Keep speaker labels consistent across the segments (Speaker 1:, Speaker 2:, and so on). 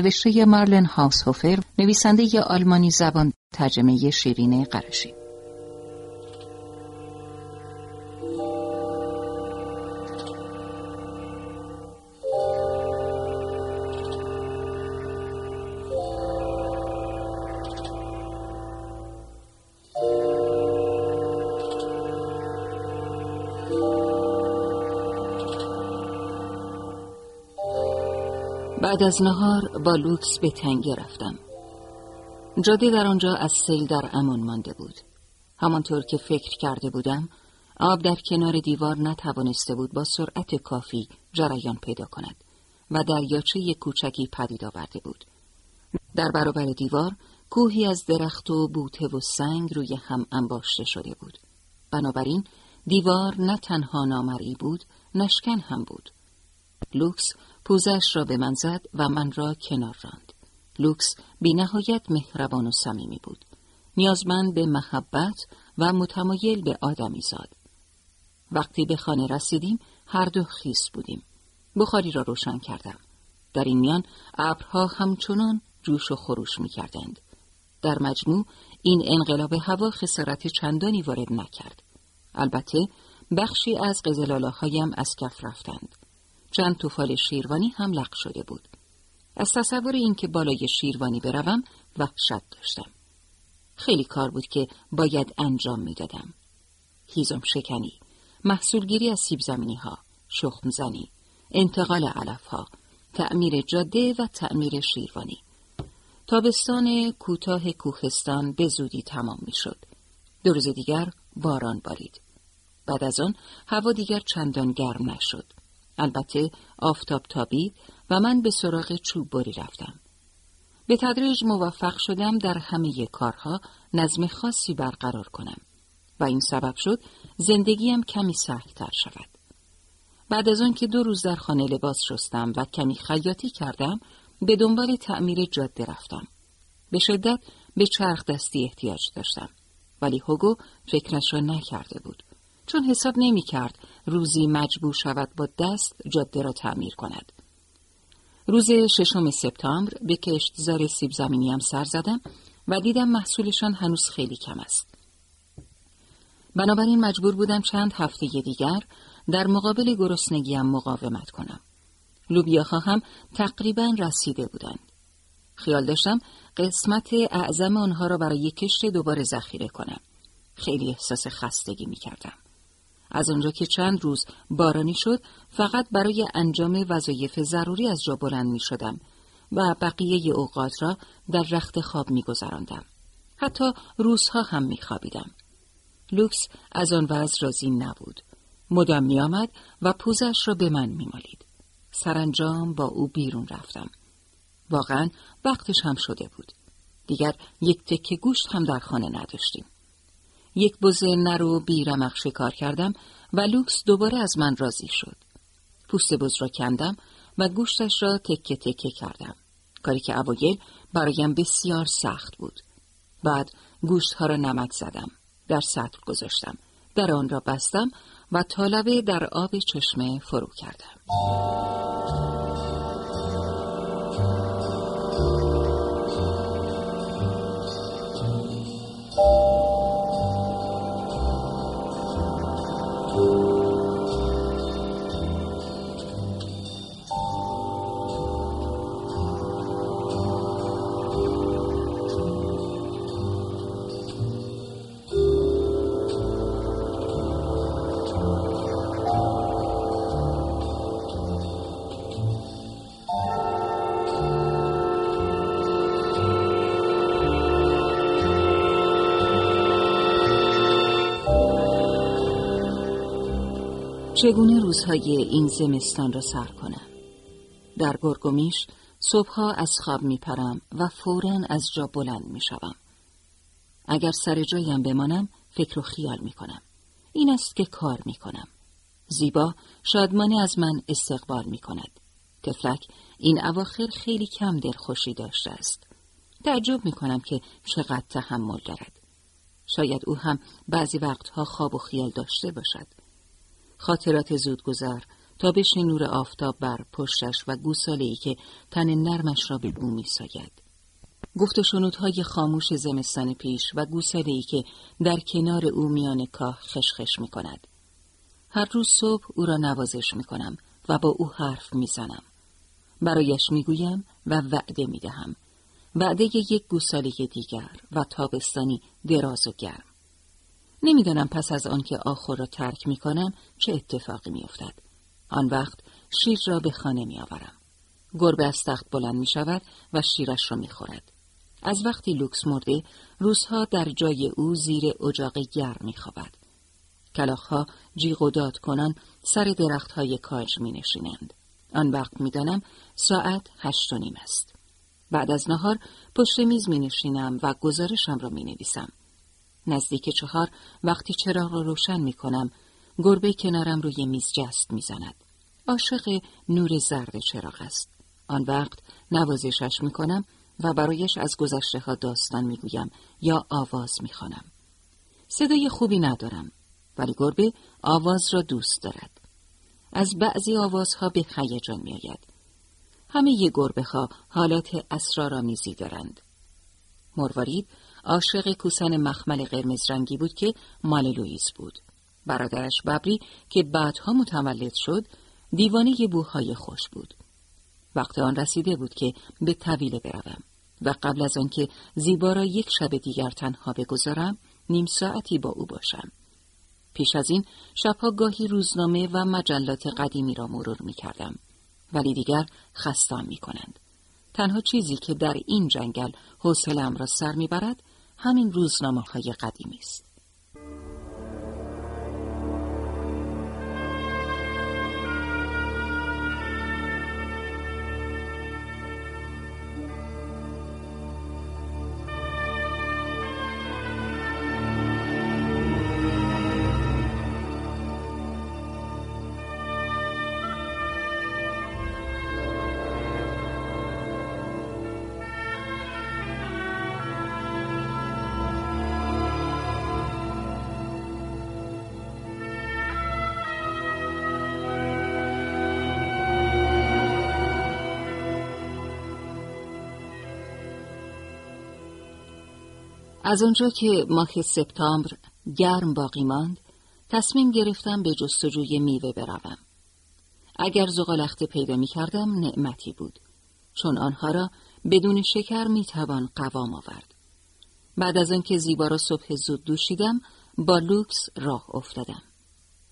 Speaker 1: نوشته مارلن هاوسهوفر نویسنده ی آلمانی زبان ترجمه شیرین قرشی بعد از نهار با لوکس به تنگه رفتم. جاده در آنجا از سیل در امان مانده بود. همانطور که فکر کرده بودم آب در کنار دیوار نتوانسته بود با سرعت کافی جریان پیدا کند و دریاچه کوچکی پدید آورده بود. در برابر دیوار کوهی از درخت و بوته و سنگ روی هم انباشته شده بود. بنابراین دیوار نه تنها نامرئی بود نشکن هم بود. لوکس پوزش را به من زد و من را کنار راند. لوکس بی نهایت مهربان و صمیمی بود. نیازمند به محبت و متمایل به آدمی زاد. وقتی به خانه رسیدیم هر دو خیس بودیم. بخاری را روشن کردم. در این میان ابرها همچنان جوش و خروش می کردند. در مجموع این انقلاب هوا خسارت چندانی وارد نکرد. البته بخشی از قزلالاهایم از کف رفتند. چند توفال شیروانی هم لق شده بود. از تصور اینکه بالای شیروانی بروم وحشت داشتم. خیلی کار بود که باید انجام می‌دادم. هیزم شکنی، محصولگیری از سیب زمینی ها، شخم زنی، انتقال علف ها، تعمیر جاده و تعمیر شیروانی. تابستان کوتاه کوهستان به زودی تمام می شد. دو روز دیگر باران بارید. بعد از آن هوا دیگر چندان گرم نشد. البته آفتاب تابید و من به سراغ چوب بری رفتم. به تدریج موفق شدم در همه کارها نظم خاصی برقرار کنم و این سبب شد زندگیم کمی تر شود. بعد از آن که دو روز در خانه لباس شستم و کمی خیاطی کردم به دنبال تعمیر جاده رفتم. به شدت به چرخ دستی احتیاج داشتم ولی هوگو فکرش را نکرده بود. چون حساب نمی کرد روزی مجبور شود با دست جاده را تعمیر کند. روز ششم سپتامبر به کشتزار سیب زمینی هم سر زدم و دیدم محصولشان هنوز خیلی کم است. بنابراین مجبور بودم چند هفته دیگر در مقابل گرسنگیم مقاومت کنم. لوبیاها هم تقریبا رسیده بودند. خیال داشتم قسمت اعظم آنها را برای کشت دوباره ذخیره کنم. خیلی احساس خستگی می کردم. از آنجا که چند روز بارانی شد فقط برای انجام وظایف ضروری از جا بلند می شدم و بقیه اوقات را در رخت خواب می گذراندم. حتی روزها هم می خوابیدم. لوکس از آن وضع راضی نبود. مدام می آمد و پوزش را به من می مالید. سرانجام با او بیرون رفتم. واقعا وقتش هم شده بود. دیگر یک تکه گوشت هم در خانه نداشتیم. یک بزه نر و بیرمق شکار کردم و لوکس دوباره از من راضی شد. پوست بز را کندم و گوشتش را تکه تکه کردم. کاری که اوایل برایم بسیار سخت بود. بعد گوشت ها را نمک زدم. در سطل گذاشتم. در آن را بستم و طالبه در آب چشمه فرو کردم. چگونه روزهای این زمستان را سر کنم؟ در گرگومیش صبحها از خواب میپرم و فورا از جا بلند می‌شوم. اگر سر جایم بمانم فکر و خیال می‌کنم. این است که کار می‌کنم. زیبا شادمانه از من استقبال می‌کند. تفلک این اواخر خیلی کم دلخوشی داشته است. تعجب می‌کنم که چقدر تحمل دارد. شاید او هم بعضی وقتها خواب و خیال داشته باشد. خاطرات زودگذر تابش نور آفتاب بر پشتش و گوساله ای که تن نرمش را به بو می ساید. گفت و خاموش زمستان پیش و گوساله ای که در کنار او میان کاه خشخش می کند. هر روز صبح او را نوازش می کنم و با او حرف می زنم. برایش می گویم و وعده می دهم. وعده یک گوساله دیگر و تابستانی دراز و گرم. نمی‌دانم پس از آنکه آخر را ترک می کنم چه اتفاقی می افتد. آن وقت شیر را به خانه می آورم. گربه از تخت بلند می شود و شیرش را می خورد. از وقتی لوکس مرده روزها در جای او زیر اجاق گرم می خوابد. کلاخها جیغ و داد کنان سر درخت های کاج می نشینند. آن وقت می دانم ساعت هشت و نیم است. بعد از نهار پشت میز می نشینم و گزارشم را می نویسم. نزدیک چهار وقتی چراغ را روشن می کنم گربه کنارم روی میز جست می زند. عاشق نور زرد چراغ است. آن وقت نوازشش می کنم و برایش از گذشته ها داستان می گویم یا آواز می خانم. صدای خوبی ندارم ولی گربه آواز را دوست دارد. از بعضی آوازها به هیجان می آید. همه ی گربه ها حالات اسرارآمیزی دارند. مروارید عاشق کوسن مخمل قرمز رنگی بود که مال لوئیس بود. برادرش ببری که بعدها متولد شد دیوانه بوهای خوش بود. وقت آن رسیده بود که به طویله بروم و قبل از آنکه زیبا را یک شب دیگر تنها بگذارم نیم ساعتی با او باشم. پیش از این شبها گاهی روزنامه و مجلات قدیمی را مرور می کردم. ولی دیگر خستان می کنند. تنها چیزی که در این جنگل حوصله‌ام را سر می‌برد همین روزنامه های قدیمی است. از آنجا که ماه سپتامبر گرم باقی ماند تصمیم گرفتم به جستجوی میوه بروم. اگر زغالخته پیدا می کردم نعمتی بود چون آنها را بدون شکر می توان قوام آورد. بعد از آنکه زیبا را صبح زود دوشیدم با لوکس راه افتادم.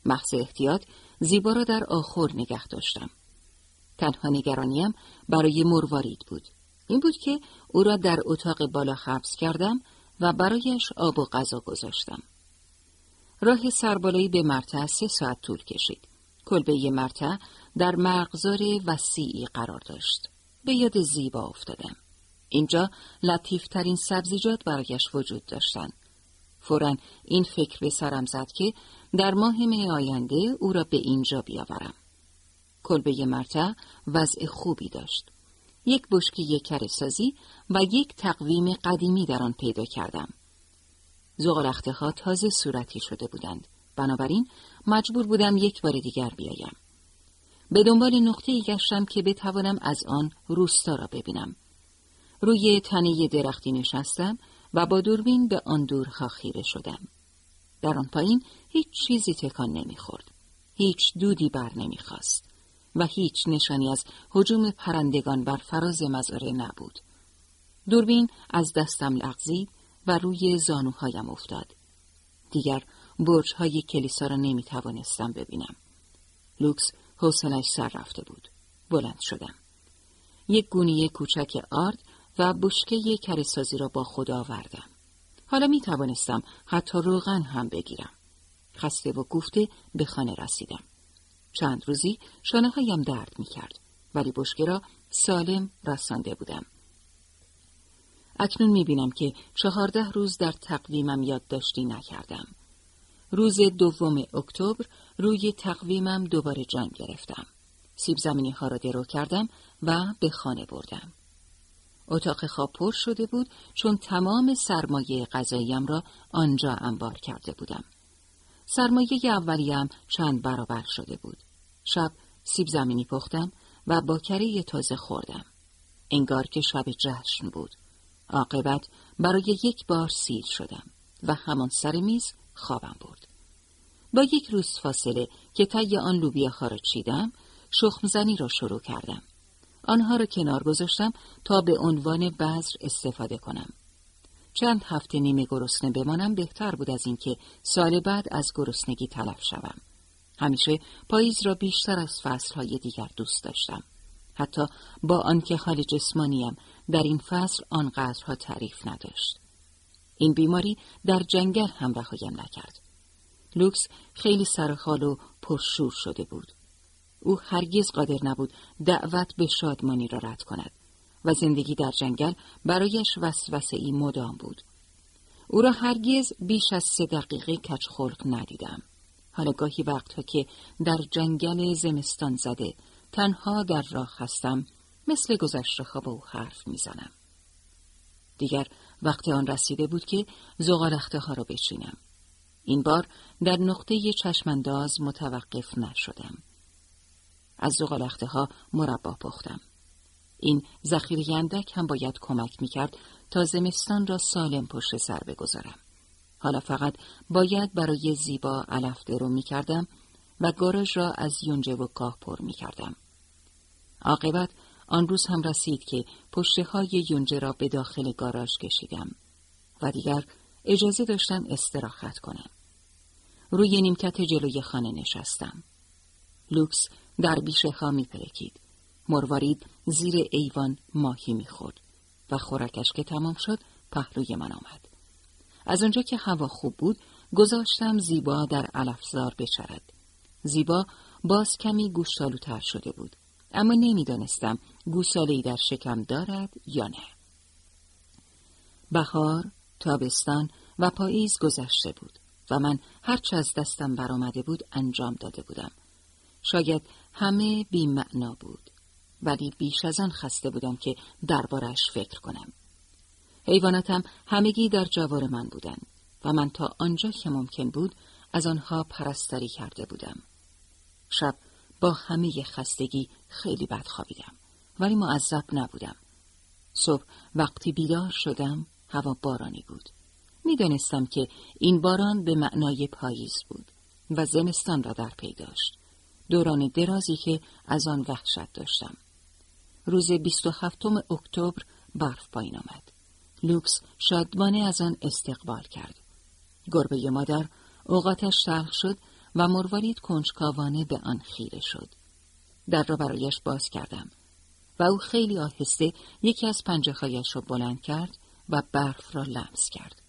Speaker 1: محض احتیاط زیبا را در آخر نگه داشتم. تنها نگرانیم برای مروارید بود. این بود که او را در اتاق بالا حبس کردم و برایش آب و غذا گذاشتم. راه سربالایی به مرتع سه ساعت طول کشید. کلبه مرتع در مرغزار وسیعی قرار داشت. به یاد زیبا افتادم. اینجا لطیفترین سبزیجات برایش وجود داشتند. فورا این فکر به سرم زد که در ماه می آینده او را به اینجا بیاورم. کلبه مرتع وضع خوبی داشت. یک بشکی یک سازی و یک تقویم قدیمی در آن پیدا کردم. زغالخته ها تازه صورتی شده بودند. بنابراین مجبور بودم یک بار دیگر بیایم. به دنبال نقطه ای گشتم که بتوانم از آن روستا را ببینم. روی تنه درختی نشستم و با دوربین به آن دورها خیره شدم. در آن پایین هیچ چیزی تکان نمی‌خورد. هیچ دودی بر نمی‌خواست. و هیچ نشانی از حجوم پرندگان بر فراز مزاره نبود. دوربین از دستم لغزید و روی زانوهایم افتاد. دیگر برج های کلیسا را نمی توانستم ببینم. لوکس حوصلش سر رفته بود. بلند شدم. یک گونی کوچک آرد و بشکه کرسازی را با خدا آوردم. حالا می توانستم حتی روغن هم بگیرم. خسته و گفته به خانه رسیدم. چند روزی شانه هایم درد می کرد ولی بشکه را سالم رسانده بودم. اکنون می بینم که چهارده روز در تقویمم یادداشتی نکردم. روز دوم اکتبر روی تقویمم دوباره جان گرفتم. سیب زمینی ها را درو کردم و به خانه بردم. اتاق خواب پر شده بود چون تمام سرمایه غذاییم را آنجا انبار کرده بودم. سرمایه اولیم چند برابر شده بود. شب سیب زمینی پختم و با کره تازه خوردم. انگار که شب جشن بود. عاقبت برای یک بار سیر شدم و همان سر میز خوابم برد. با یک روز فاصله که طی آن لوبیاها را چیدم، شخمزنی را شروع کردم. آنها را کنار گذاشتم تا به عنوان بذر استفاده کنم. چند هفته نیمه گرسنه بمانم بهتر بود از اینکه سال بعد از گرسنگی تلف شوم. همیشه پاییز را بیشتر از فصلهای دیگر دوست داشتم. حتی با آنکه حال جسمانیم در این فصل آنقدرها تعریف نداشت. این بیماری در جنگل هم رهایم نکرد. لوکس خیلی سرخال و پرشور شده بود. او هرگز قادر نبود دعوت به شادمانی را رد کند و زندگی در جنگل برایش وسوسه ای مدام بود. او را هرگز بیش از سه دقیقه کچ خلق ندیدم. حالا گاهی وقتها که در جنگل زمستان زده تنها در راه هستم مثل گذشته با او حرف می‌زنم. دیگر وقت آن رسیده بود که زغالخته ها را بچینم. این بار در نقطه چشمانداز متوقف نشدم. از زغالخته ها مربا پختم. این ذخیره اندک هم باید کمک می‌کرد تا زمستان را سالم پشت سر بگذارم. حالا فقط باید برای زیبا علف درو می‌کردم و گاراژ را از یونجه و گاه پر می‌کردم. عاقبت آن روز هم رسید که پشته های یونجه را به داخل گاراژ کشیدم و دیگر اجازه داشتم استراحت کنم. روی نیمکت جلوی خانه نشستم. لوکس در بیشه ها می پلکید. مروارید زیر ایوان ماهی می خورد و خورکش که تمام شد پهلوی من آمد. از آنجا که هوا خوب بود گذاشتم زیبا در علفزار بچرد. زیبا باز کمی گوشتالوتر شده بود. اما نمی‌دانستم گوساله در شکم دارد یا نه. بهار، تابستان و پاییز گذشته بود و من هرچه از دستم برآمده بود انجام داده بودم. شاید همه بی معنا بود ولی بیش از آن خسته بودم که دربارش فکر کنم. حیواناتم همگی در جوار من بودند و من تا آنجا که ممکن بود از آنها پرستاری کرده بودم. شب با همه خستگی خیلی بد خوابیدم ولی معذب نبودم. صبح وقتی بیدار شدم هوا بارانی بود. می‌دانستم که این باران به معنای پاییز بود و زمستان را در پی داشت. دوران درازی که از آن وحشت داشتم. روز 27 اکتبر برف پایین آمد. لوکس شادمانه از آن استقبال کرد. گربه مادر اوقاتش تلخ شد و مروارید کنجکاوانه به آن خیره شد. در را برایش باز کردم و او خیلی آهسته یکی از پنجه را بلند کرد و برف را لمس کرد.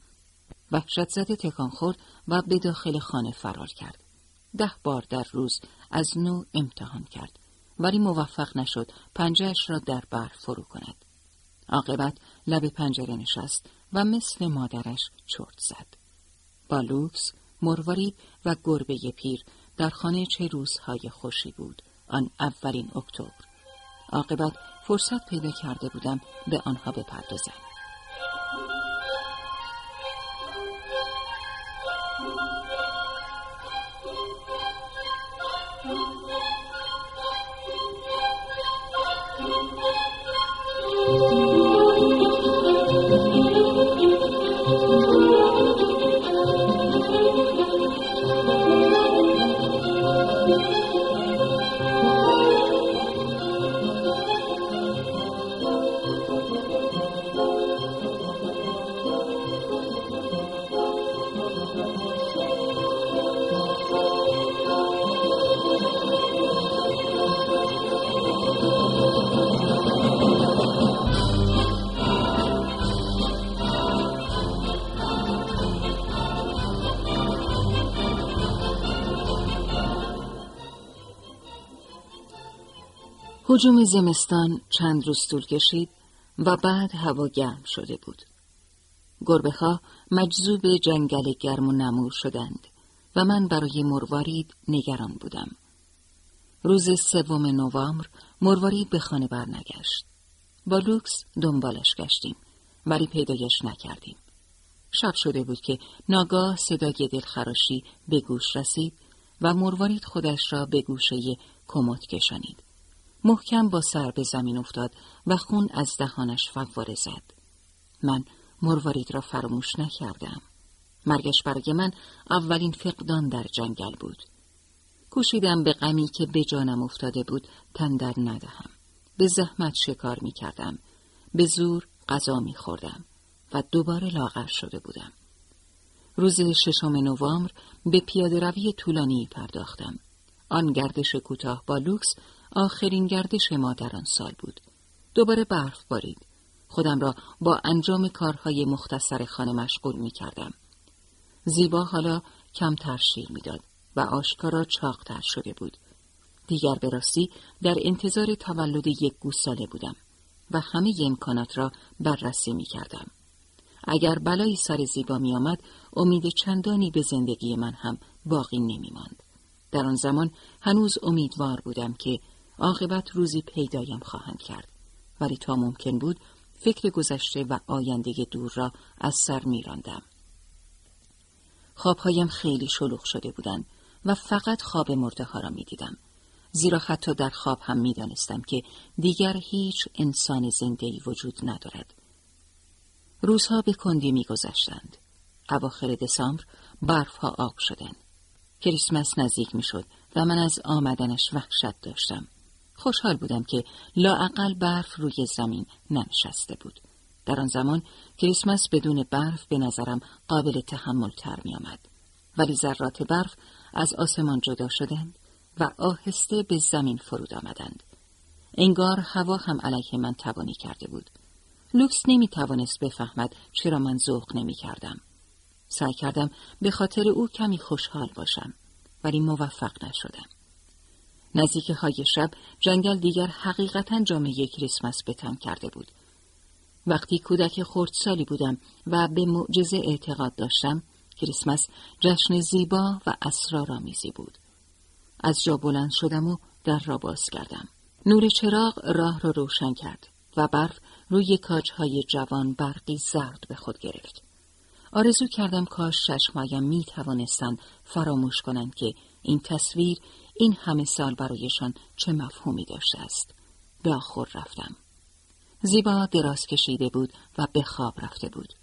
Speaker 1: وحشت زده تکان خورد و به داخل خانه فرار کرد. ده بار در روز از نو امتحان کرد ولی موفق نشد پنجهش را در برف فرو کند. عاقبت لب پنجره نشست و مثل مادرش چرت زد. با لوکس، مروارید و گربه پیر در خانه چه روزهای خوشی بود آن اولین اکتبر. عاقبت فرصت پیدا کرده بودم به آنها بپردازم. حجوم زمستان چند روز طول کشید و بعد هوا گرم شده بود. گربه ها مجذوب جنگل گرم و نمور شدند و من برای مروارید نگران بودم. روز سوم نوامبر مروارید به خانه برنگشت. با لوکس دنبالش گشتیم ولی پیدایش نکردیم. شب شده بود که ناگاه صدای دلخراشی به گوش رسید و مروارید خودش را به گوشه کمد کشانید محکم با سر به زمین افتاد و خون از دهانش فواره زد. من مروارید را فراموش نکردم. مرگش برای من اولین فقدان در جنگل بود. کوشیدم به غمی که به جانم افتاده بود تندر ندهم. به زحمت شکار می کردم. به زور غذا می خوردم و دوباره لاغر شده بودم. روز ششم نوامبر به پیاده روی طولانی پرداختم. آن گردش کوتاه با لوکس آخرین گردش ما در آن سال بود دوباره برف بارید خودم را با انجام کارهای مختصر خانه مشغول می کردم زیبا حالا کمتر شیر می‌داد و آشکارا چاقتر شده بود دیگر به راستی در انتظار تولد یک گوساله بودم و همه امکانات را بررسی می کردم. اگر بلایی سر زیبا می آمد، امید چندانی به زندگی من هم باقی نمی ماند. در آن زمان هنوز امیدوار بودم که عاقبت روزی پیدایم خواهند کرد. ولی تا ممکن بود فکر گذشته و آینده دور را از سر می راندم. خوابهایم خیلی شلوغ شده بودند و فقط خواب مرده ها را می دیدم. زیرا حتی در خواب هم می دانستم که دیگر هیچ انسان زنده وجود ندارد. روزها به کندی می گذشتند. اواخر دسامبر برفها آب شدند. کریسمس نزدیک می شد و من از آمدنش وحشت داشتم. خوشحال بودم که لاعقل برف روی زمین ننشسته بود. در آن زمان کریسمس بدون برف به نظرم قابل تحمل تر می آمد. ولی ذرات برف از آسمان جدا شدند و آهسته به زمین فرود آمدند. انگار هوا هم علیه من توانی کرده بود. لوکس نمی توانست بفهمد چرا من ذوق نمی کردم. سعی کردم به خاطر او کمی خوشحال باشم ولی موفق نشدم. نزدیک های شب جنگل دیگر حقیقتا جامعه کریسمس به کرده بود. وقتی کودک خردسالی بودم و به معجزه اعتقاد داشتم کریسمس جشن زیبا و اسرارآمیزی بود. از جا بلند شدم و در را باز کردم. نور چراغ راه را روشن کرد و برف روی کاجهای جوان برقی زرد به خود گرفت. آرزو کردم کاش چشمهایم می توانستند فراموش کنند که این تصویر این همه سال برایشان چه مفهومی داشته است. به آخر رفتم. زیبا دراز کشیده بود و به خواب رفته بود.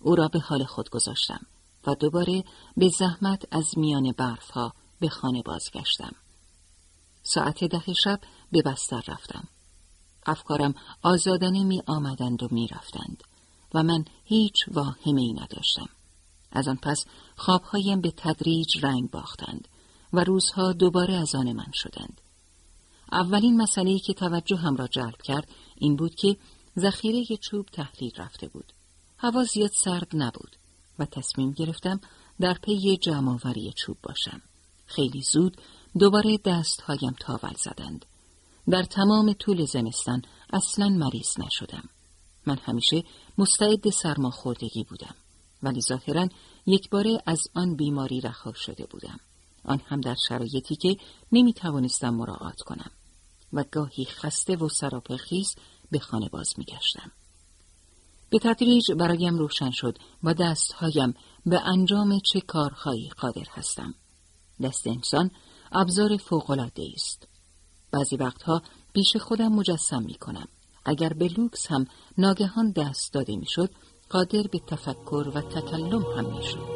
Speaker 1: او را به حال خود گذاشتم و دوباره به زحمت از میان برفها به خانه بازگشتم. ساعت ده شب به بستر رفتم. افکارم آزادانه می آمدند و می رفتند و من هیچ واهمه ای نداشتم. از آن پس خوابهایم به تدریج رنگ باختند و روزها دوباره از آن من شدند. اولین مسئله که توجه هم را جلب کرد این بود که ذخیره چوب تحلیل رفته بود. هوا زیاد سرد نبود و تصمیم گرفتم در پی جمعآوری چوب باشم. خیلی زود دوباره دستهایم تاول زدند. در تمام طول زمستان اصلا مریض نشدم. من همیشه مستعد سرماخوردگی بودم. ولی ظاهرا یک باره از آن بیماری رها شده بودم. آن هم در شرایطی که نمی توانستم مراعات کنم و گاهی خسته و سراپخیز به خانه باز می گشتم. به تدریج برایم روشن شد و دستهایم به انجام چه کارهایی قادر هستم. دست انسان ابزار فوقالعاده است. بعضی وقتها پیش خودم مجسم می کنم. اگر به لوکس هم ناگهان دست داده می‌شد قادر به تفکر و تکلم هم می‌شد.